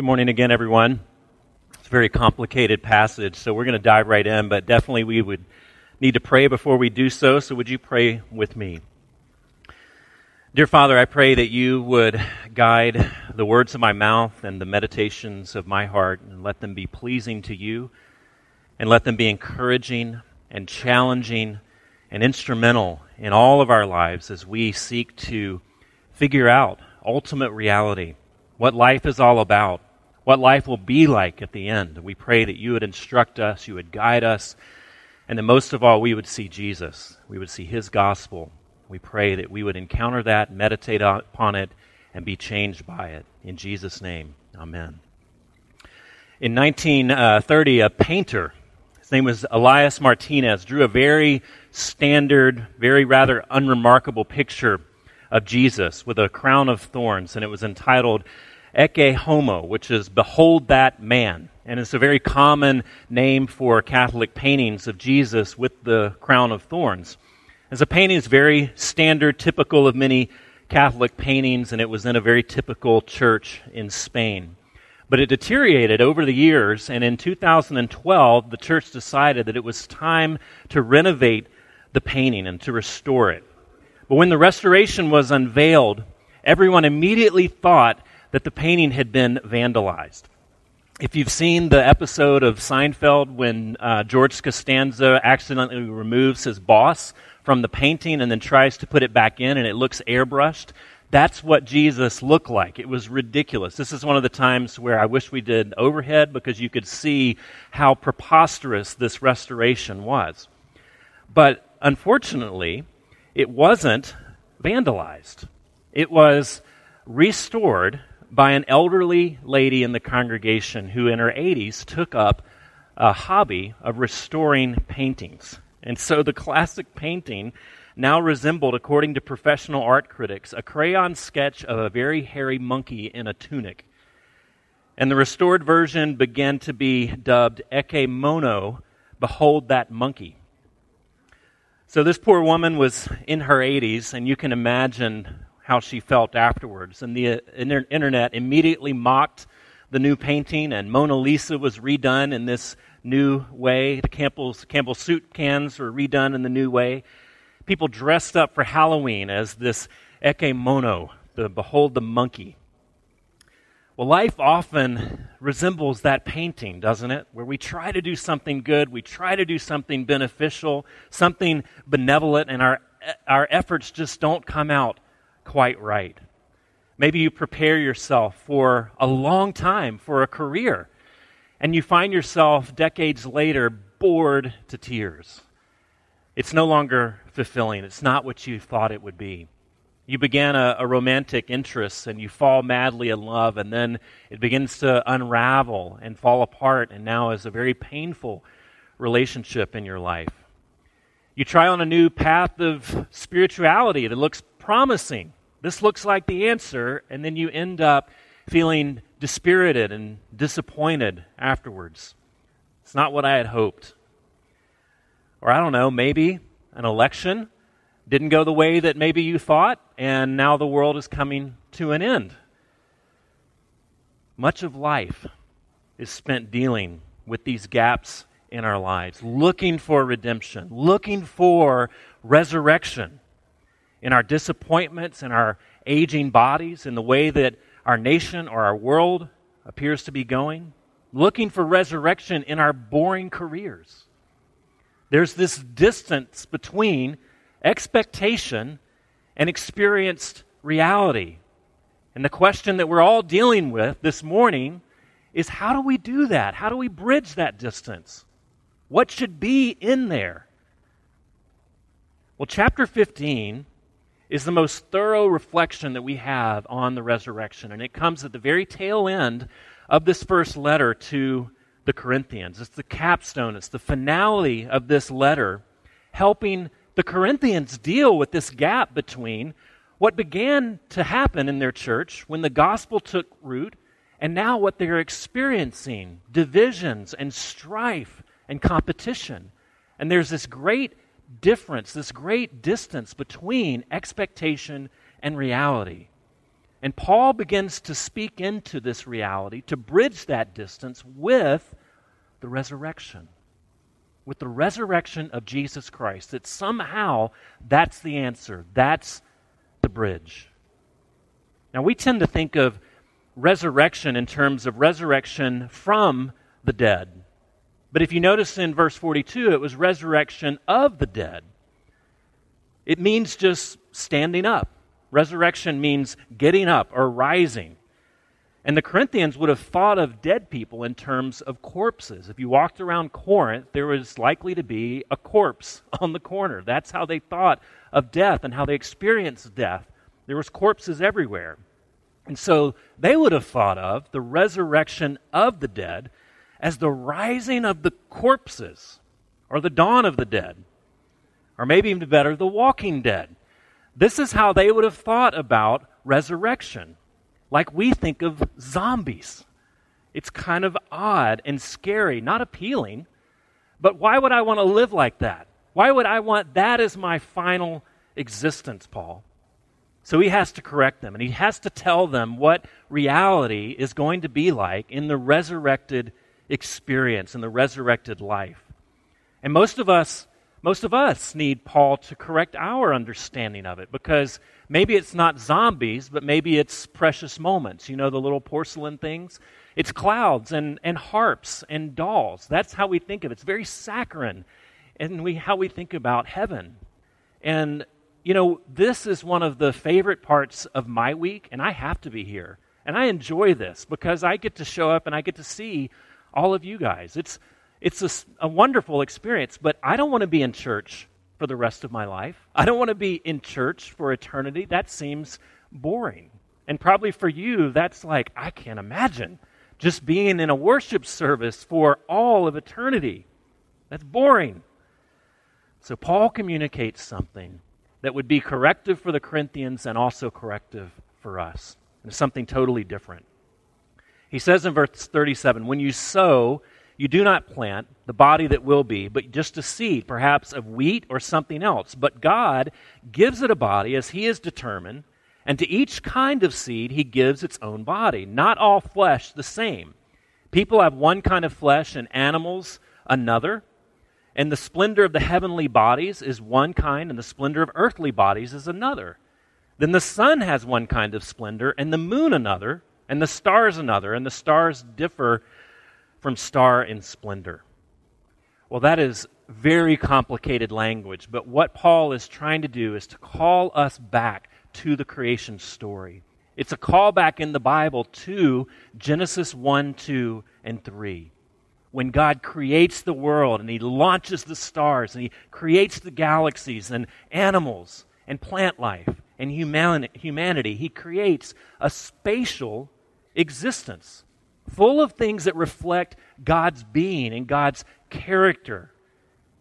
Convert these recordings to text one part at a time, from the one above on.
Good morning again, everyone. It's a very complicated passage, so we're going to dive right in, but definitely we would need to pray before we do so, so would you pray with me? Dear Father, I pray that you would guide the words of my mouth and the meditations of my heart and let them be pleasing to you and let them be encouraging and challenging and instrumental in all of our lives as we seek to figure out ultimate reality what life is all about, what life will be like at the end. We pray that you would instruct us, you would guide us, and that most of all, we would see Jesus. We would see his gospel. We pray that we would encounter that, meditate upon it, and be changed by it. In Jesus' name, amen. In 1930, a painter, his name was Elias Martinez, drew a very standard, very rather unremarkable picture of Jesus with a crown of thorns, and it was entitled Ecce Homo, which is Behold That Man. And it's a very common name for Catholic paintings of Jesus with the crown of thorns. As a painting is very standard, typical of many Catholic paintings, and it was in a very typical church in Spain. But it deteriorated over the years, and in 2012, the church decided that it was time to renovate the painting and to restore it. But when the restoration was unveiled, everyone immediately thought that the painting had been vandalized. If you've seen the episode of Seinfeld when uh, George Costanza accidentally removes his boss from the painting and then tries to put it back in and it looks airbrushed, that's what Jesus looked like. It was ridiculous. This is one of the times where I wish we did overhead because you could see how preposterous this restoration was. But unfortunately, it wasn't vandalized. It was restored by an elderly lady in the congregation who, in her 80s, took up a hobby of restoring paintings. And so the classic painting now resembled, according to professional art critics, a crayon sketch of a very hairy monkey in a tunic. And the restored version began to be dubbed Ecce Mono, Behold That Monkey. So this poor woman was in her 80s, and you can imagine how she felt afterwards. And the uh, internet immediately mocked the new painting, and Mona Lisa was redone in this new way. The Campbell's, Campbell soup cans were redone in the new way. People dressed up for Halloween as this Ecce Mono, the Behold the Monkey. Well, life often resembles that painting, doesn't it? Where we try to do something good, we try to do something beneficial, something benevolent, and our, our efforts just don't come out quite right. Maybe you prepare yourself for a long time, for a career, and you find yourself decades later bored to tears. It's no longer fulfilling. It's not what you thought it would be. You began a, a, romantic interest and you fall madly in love, and then it begins to unravel and fall apart, and now is a very painful relationship in your life. You try on a new path of spirituality that looks promising, this looks like the answer, and then you end up feeling dispirited and disappointed afterwards. It's not what I had hoped. Or I don't know, maybe an election didn't go the way that maybe you thought, and now the world is coming to an end. Much of life is spent dealing with these gaps in our lives, looking for redemption, looking for resurrection in our disappointments, in our aging bodies, in the way that our nation or our world appears to be going, looking for resurrection in our boring careers. There's this distance between expectation and experienced reality. And the question that we're all dealing with this morning is how do we do that? How do we bridge that distance? What should be in there? Well, chapter 15 is the most thorough reflection that we have on the resurrection. And it comes at the very tail end of this first letter to the Corinthians. It's the capstone, it's the finale of this letter, helping the Corinthians deal with this gap between what began to happen in their church when the gospel took root and now what they're experiencing divisions and strife and competition. And there's this great difference, this great distance between expectation and reality. And Paul begins to speak into this reality, to bridge that distance with the resurrection. With the resurrection of Jesus Christ. That somehow that's the answer. That's the bridge. Now, we tend to think of resurrection in terms of resurrection from the dead. But if you notice in verse 42, it was resurrection of the dead. It means just standing up. Resurrection means getting up or rising. And the Corinthians would have thought of dead people in terms of corpses. If you walked around Corinth, there was likely to be a corpse on the corner. That's how they thought of death and how they experienced death. There was corpses everywhere. And so they would have thought of the resurrection of the dead as the rising of the corpses or the dawn of the dead. Or maybe even better, the walking dead. This is how they would have thought about resurrection, like we think of zombies. It's kind of odd and scary, not appealing. But why would I want to live like that? Why would I want that as my final existence, Paul? So he has to correct them and he has to tell them what reality is going to be like in the resurrected experience, in the resurrected life. And most of us most of us need Paul to correct our understanding of it because maybe it's not zombies, but maybe it's precious moments. You know, the little porcelain things? It's clouds and, and harps and dolls. That's how we think of it. It's very saccharine and we, how we think about heaven. And, you know, this is one of the favorite parts of my week, and I have to be here. And I enjoy this because I get to show up and I get to see all of you guys. It's it's a, a wonderful experience, but I don't want to be in church for the rest of my life. I don't want to be in church for eternity. That seems boring. And probably for you, that's like, I can't imagine just being in a worship service for all of eternity. That's boring. So Paul communicates something that would be corrective for the Corinthians and also corrective for us. And something totally different. He says in verse 37 When you sow, you do not plant the body that will be, but just a seed, perhaps of wheat or something else. But God gives it a body as He has determined, and to each kind of seed He gives its own body. Not all flesh the same. People have one kind of flesh, and animals another. And the splendor of the heavenly bodies is one kind, and the splendor of earthly bodies is another. Then the sun has one kind of splendor, and the moon another, and the stars another, and the stars differ from star in splendor. Well, that is very complicated language, but what Paul is trying to do is to call us back to the creation story. It's a callback in the Bible to Genesis 1, 2, and 3. When God creates the world and He launches the stars and He creates the galaxies and animals and plant life and humanity, He creates a spatial existence full of things that reflect God's being and God's character.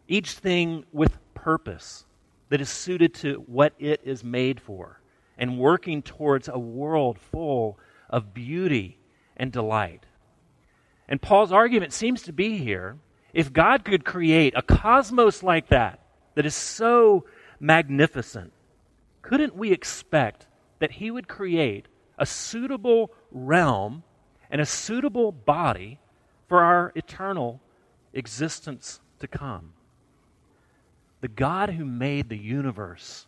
Each thing with purpose that is suited to what it is made for, and working towards a world full of beauty and delight. And Paul's argument seems to be here if God could create a cosmos like that, that is so magnificent, couldn't we expect that he would create a suitable realm and a suitable body for our eternal existence to come. The God who made the universe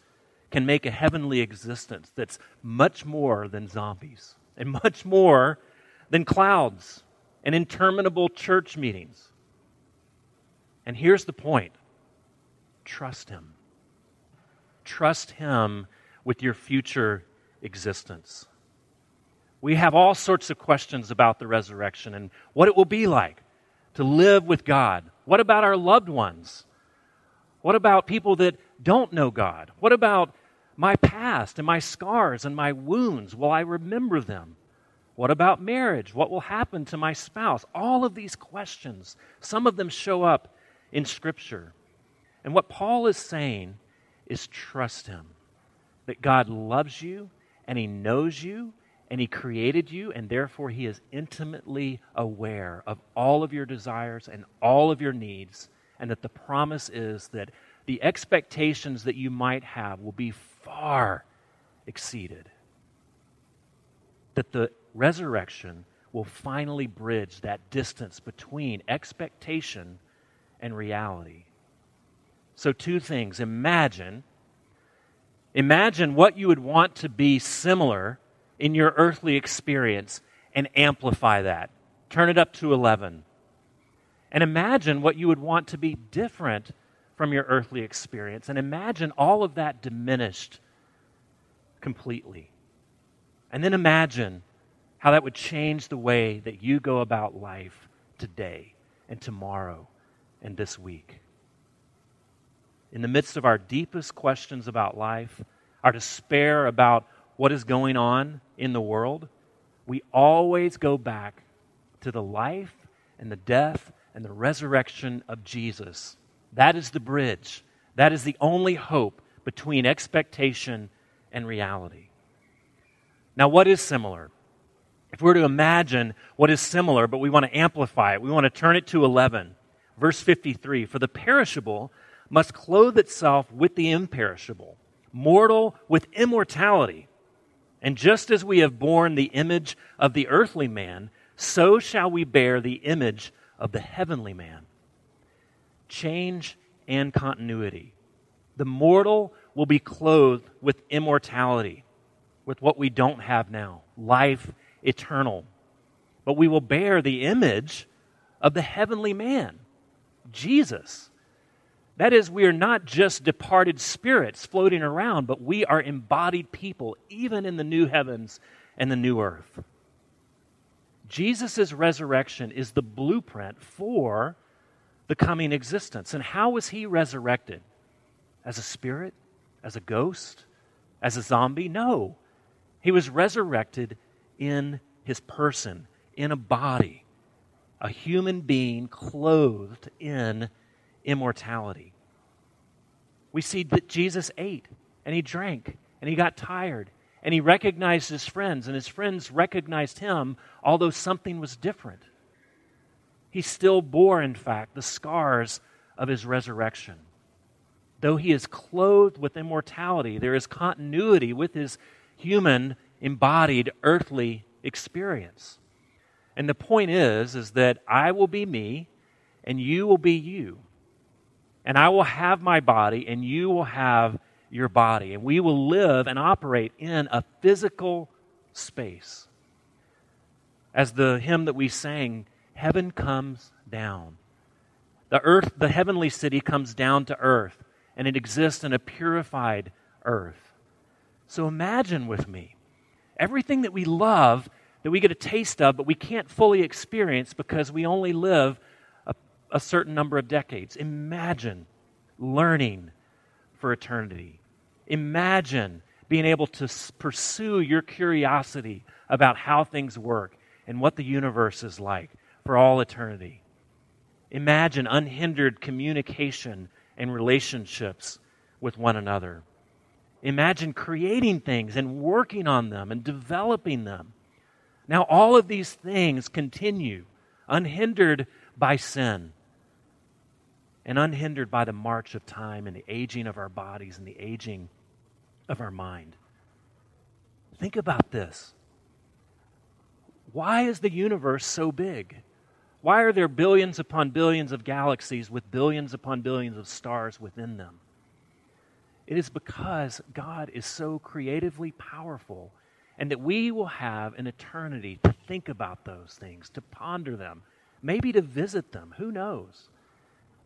can make a heavenly existence that's much more than zombies and much more than clouds and interminable church meetings. And here's the point trust Him. Trust Him with your future existence. We have all sorts of questions about the resurrection and what it will be like to live with God. What about our loved ones? What about people that don't know God? What about my past and my scars and my wounds? Will I remember them? What about marriage? What will happen to my spouse? All of these questions, some of them show up in Scripture. And what Paul is saying is trust Him. That God loves you and He knows you and He created you, and therefore He is intimately aware of all of your desires and all of your needs, and that the promise is that the expectations that you might have will be far exceeded. that the resurrection will finally bridge that distance between expectation and reality. So, two things. Imagine, imagine what you would want to be similar in your earthly experience and amplify that. Turn it up to 11. And imagine what you would want to be different from your earthly experience. And imagine all of that diminished completely. And then imagine how that would change the way that you go about life today and tomorrow and this week. In the midst of our deepest questions about life, our despair about what is going on in the world, we always go back to the life and the death and the resurrection of Jesus. That is the bridge. That is the only hope between expectation and reality. Now, what is similar? If we're to imagine what is similar, but we want to amplify it, we want to turn it to 11. Verse 53 For the perishable must clothe itself with the imperishable, mortal with immortality. And just as we have borne the image of the earthly man, so shall we bear the image of the heavenly man. Change and continuity. The mortal will be clothed with immortality, with what we don't have now life eternal. But we will bear the image of the heavenly man, Jesus. That is, we are not just departed spirits floating around, but we are embodied people, even in the new heavens and the new earth. Jesus' resurrection is the blueprint for the coming existence. And how was he resurrected? As a spirit? As a ghost? As a zombie? No. He was resurrected in his person, in a body, a human being clothed in immortality. We see that Jesus ate and he drank and he got tired and he recognized his friends, and his friends recognized him, although something was different. He still bore, in fact, the scars of his resurrection. Though he is clothed with immortality, there is continuity with his human, embodied, earthly experience. And the point is, is that I will be me, and you will be you. And I will have my body, and you will have your body. And we will live and operate in a physical space. As the hymn that we sang, heaven comes down. The earth, the heavenly city comes down to earth, and it exists in a purified earth. So imagine with me everything that we love, that we get a taste of, but we can't fully experience because we only live a, certain number of decades. Imagine learning for eternity. Imagine being able to pursue your curiosity about how things work and what the universe is like for all eternity. Imagine unhindered communication and relationships with one another. Imagine creating things and working on them and developing them. Now, all of these things continue unhindered by sin and unhindered by the march of time and the aging of our bodies and the aging of our mind. Think about this. Why is the universe so big? Why are there billions upon billions of galaxies with billions upon billions of stars within them? It is because God is so creatively powerful and that we will have an eternity to think about those things, to ponder them, maybe to visit them. Who knows?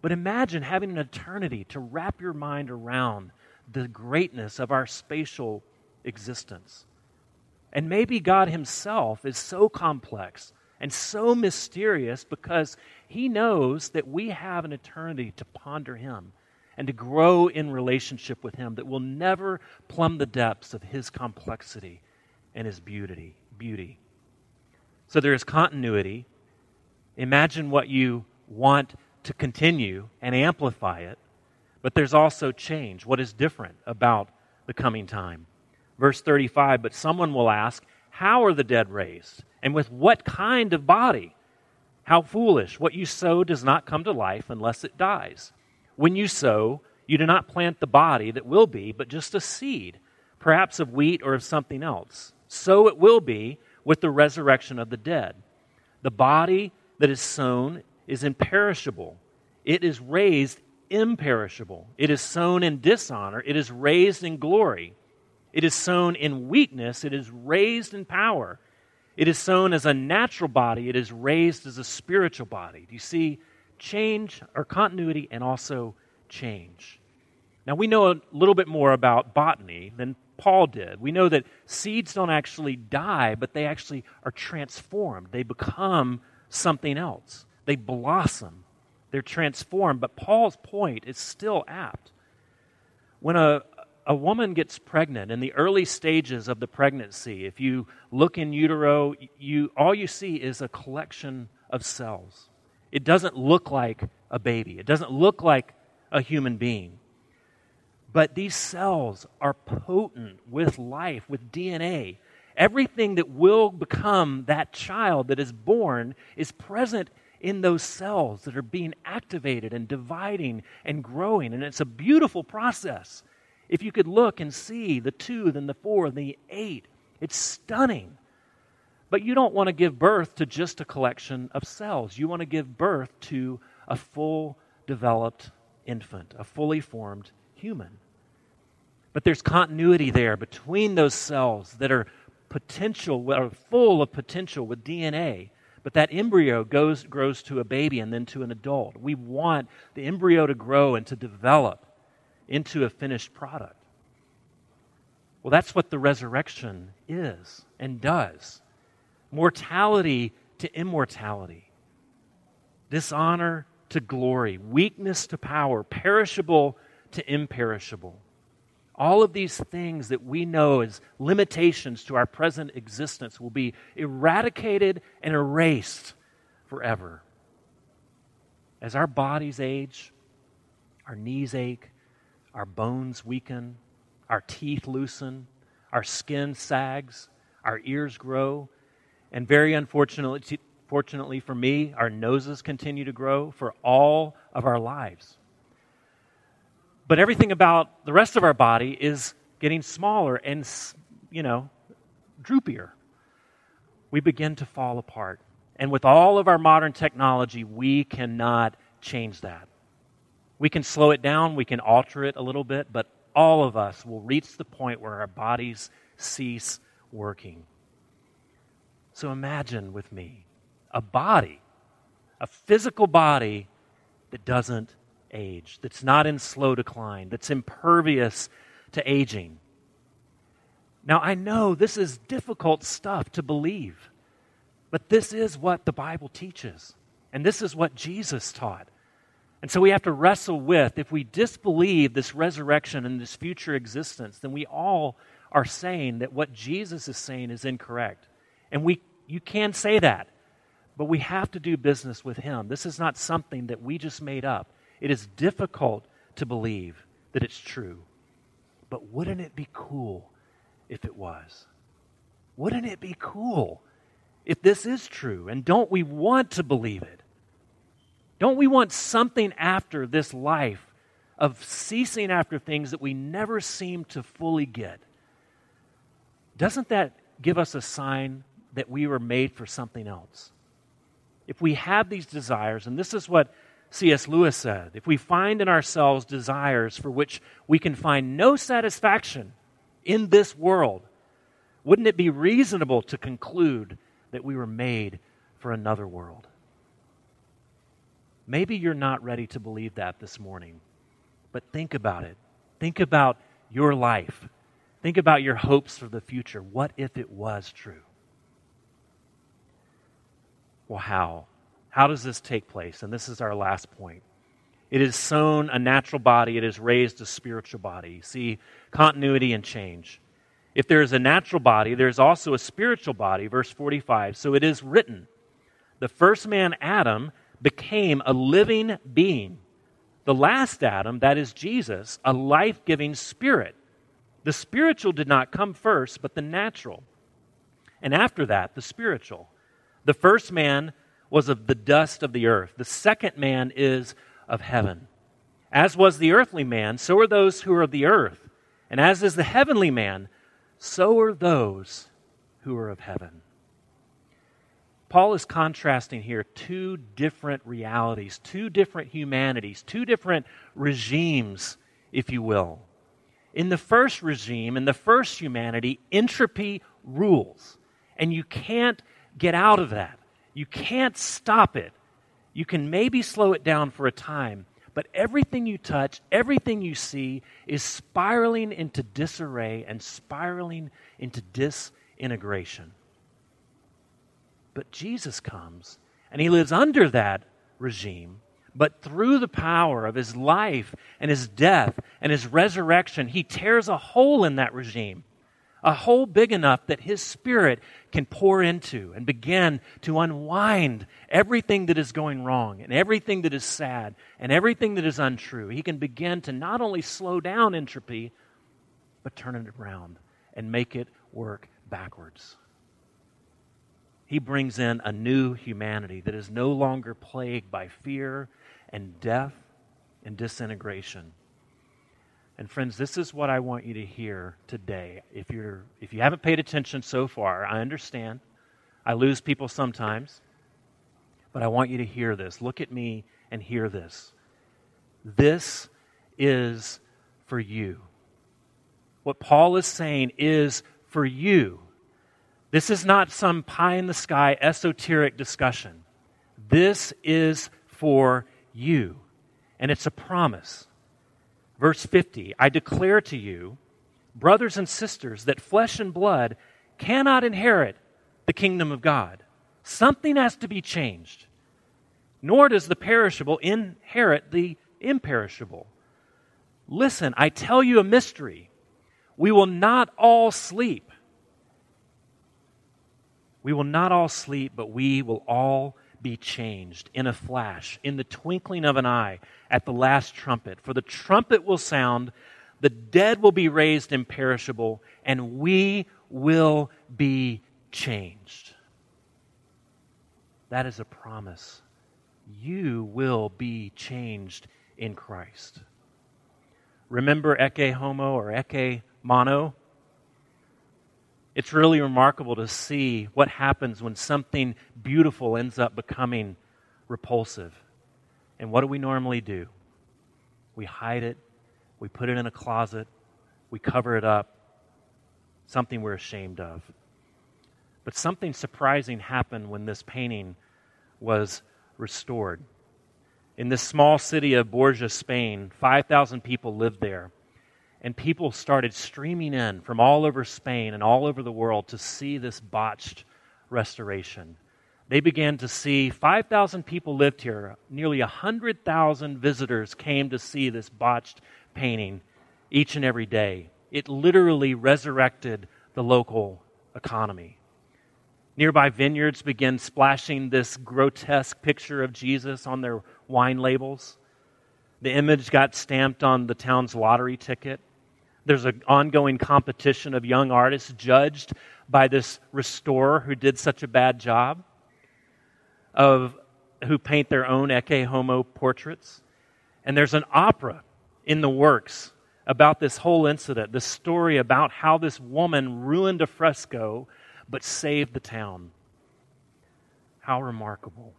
But imagine having an eternity to wrap your mind around the greatness of our spatial existence. And maybe God Himself is so complex and so mysterious because He knows that we have an eternity to ponder Him and to grow in relationship with Him that will never plumb the depths of His complexity and His beauty. beauty. So there is continuity. Imagine what you want to continue and amplify it. But there's also change. What is different about the coming time? Verse 35 But someone will ask, How are the dead raised? And with what kind of body? How foolish. What you sow does not come to life unless it dies. When you sow, you do not plant the body that will be, but just a seed, perhaps of wheat or of something else. So it will be with the resurrection of the dead. The body that is sown is imperishable, it is raised imperishable. It is sown in dishonor, it is raised in glory. It is sown in weakness, it is raised in power. It is sown as a natural body, it is raised as a spiritual body. Do you see change or continuity and also change? Now, we know a little bit more about botany than Paul did. We know that seeds don't actually die, but they actually are transformed. They become something else, they blossom, they're transformed. But Paul's point is still apt. When a, a woman gets pregnant in the early stages of the pregnancy, if you look in utero, you, all you see is a collection of cells. It doesn't look like a baby, it doesn't look like a human being. But these cells are potent with life, with DNA. Everything that will become that child that is born is present in those cells that are being activated and dividing and growing. And it's a beautiful process. If you could look and see the two, then the four, then the eight, it's stunning. But you don't want to give birth to just a collection of cells. You want to give birth to a full developed infant, a fully formed human. But there's continuity there between those cells that are potential, are full of potential with DNA. But that embryo goes, grows to a baby and then to an adult. We want the embryo to grow and to develop into a finished product. Well, that's what the resurrection is and does mortality to immortality, dishonor to glory, weakness to power, perishable to imperishable. All of these things that we know as limitations to our present existence will be eradicated and erased forever. As our bodies age, our knees ache, our bones weaken, our teeth loosen, our skin sags, our ears grow, and very unfortunately, fortunately for me, our noses continue to grow for all of our lives. But everything about the rest of our body is getting smaller and, you know, droopier. We begin to fall apart. And with all of our modern technology, we cannot change that. We can slow it down, we can alter it a little bit, but all of us will reach the point where our bodies cease working. So imagine with me a body, a physical body that doesn't age, that's not in slow decline, that's impervious to aging. Now, I know this is difficult stuff to believe, but this is what the Bible teaches, and this is what Jesus taught. And so we have to wrestle with if we disbelieve this resurrection and this future existence, then we all are saying that what Jesus is saying is incorrect. And we you can say that, but we have to do business with him. This is not something that we just made up. It is difficult to believe that it's true. But wouldn't it be cool if it was? Wouldn't it be cool if this is true? And don't we want to believe it? Don't we want something after this life of ceasing after things that we never seem to fully get? Doesn't that give us a sign that we were made for something else? If we have these desires, and this is what C.S. Lewis said if we find in ourselves desires for which we can find no satisfaction in this world, wouldn't it be reasonable to conclude that we were made for another world? Maybe you're not ready to believe that this morning, but think about it. Think about your life. Think about your hopes for the future. What if it was true? Well, how? How does this take place? And this is our last point. It is sown a natural body, it is raised a spiritual body. See, continuity and change. If there is a natural body, there is also a spiritual body. Verse 45. So it is written the first man, Adam, became a living being. The last Adam, that is Jesus, a life giving spirit. The spiritual did not come first, but the natural. And after that, the spiritual. The first man was of the dust of the earth, the second man is of heaven. As was the earthly man, so are those who are of the earth. And as is the heavenly man, so are those who are of heaven. Paul is contrasting here two different realities, two different humanities, two different regimes, if you will. In the first regime, in the first humanity, entropy rules. And you can't get out of that. You can't stop it. You can maybe slow it down for a time, but everything you touch, everything you see is spiraling into disarray and spiraling into disintegration. But Jesus comes and he lives under that regime, but through the power of his life and his death and his resurrection, he tears a hole in that regime a hole big enough that His Spirit can pour into and begin to unwind everything that is going wrong and everything that is sad and everything that is untrue. He can begin to not only slow down entropy, but turn it around and make it work backwards. He brings in a new humanity that is no longer plagued by fear and death and disintegration. And friends, this is what I want you to hear today. If you're if you haven't paid attention so far, I understand. I lose people sometimes. But I want you to hear this. Look at me and hear this. This is for you. What Paul is saying is for you. This is not some pie in the sky esoteric discussion. This is for you. And it's a promise. Verse 50 I declare to you, brothers and sisters, that flesh and blood cannot inherit the kingdom of God. Something has to be changed. Nor does the perishable inherit the imperishable. Listen, I tell you a mystery. We will not all sleep. We will not all sleep, but we will all be changed in a flash, in the twinkling of an eye, at the last trumpet. For the trumpet will sound, the dead will be raised imperishable, and we will be changed. That is a promise. You will be changed in Christ. Remember ecce homo or ecce mono? It's really remarkable to see what happens when something beautiful ends up becoming repulsive. And what do we normally do? We hide it, we put it in a closet, we cover it up, something we're ashamed of. But something surprising happened when this painting was restored. In this small city of Borja, Spain, 5,000 people lived there and people started streaming in from all over Spain and all over the world to see this botched restoration. They began to see 5,000 people lived here. Nearly 100,000 visitors came to see this botched painting each and every day. It literally resurrected the local economy. Nearby vineyards began splashing this grotesque picture of Jesus on their wine labels. The image got stamped on the town's lottery ticket. There's an ongoing competition of young artists judged by this restorer who did such a bad job of who paint their own ecce homo portraits. And there's an opera in the works about this whole incident, this story about how this woman ruined a fresco but saved the town. How remarkable.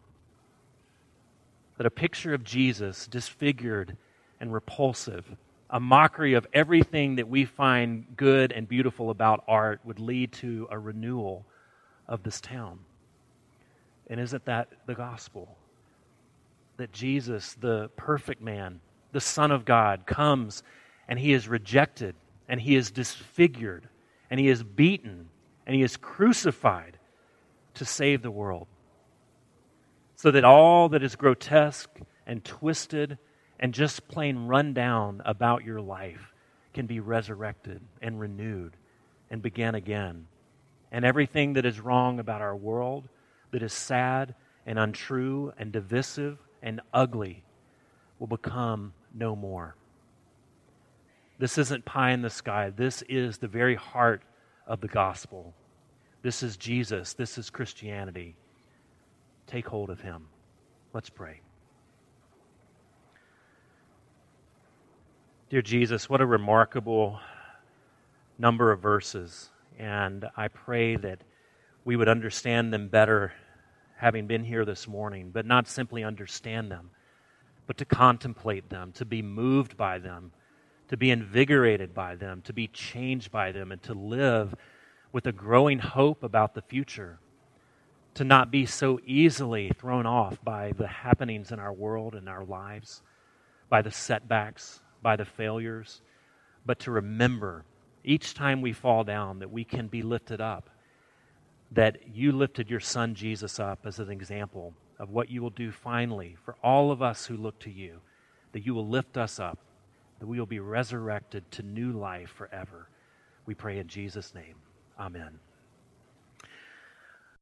That a picture of Jesus disfigured and repulsive a mockery of everything that we find good and beautiful about art would lead to a renewal of this town. And isn't that the gospel? That Jesus, the perfect man, the Son of God, comes and he is rejected and he is disfigured and he is beaten and he is crucified to save the world. So that all that is grotesque and twisted and just plain rundown about your life can be resurrected and renewed and begin again. And everything that is wrong about our world, that is sad and untrue and divisive and ugly, will become no more. This isn't pie in the sky. This is the very heart of the gospel. This is Jesus. This is Christianity. Take hold of him. Let's pray. Dear Jesus, what a remarkable number of verses. And I pray that we would understand them better having been here this morning, but not simply understand them, but to contemplate them, to be moved by them, to be invigorated by them, to be changed by them, and to live with a growing hope about the future. To not be so easily thrown off by the happenings in our world and our lives, by the setbacks, by the failures, but to remember each time we fall down that we can be lifted up. That you lifted your son Jesus up as an example of what you will do finally for all of us who look to you. That you will lift us up, that we will be resurrected to new life forever. We pray in Jesus' name. Amen.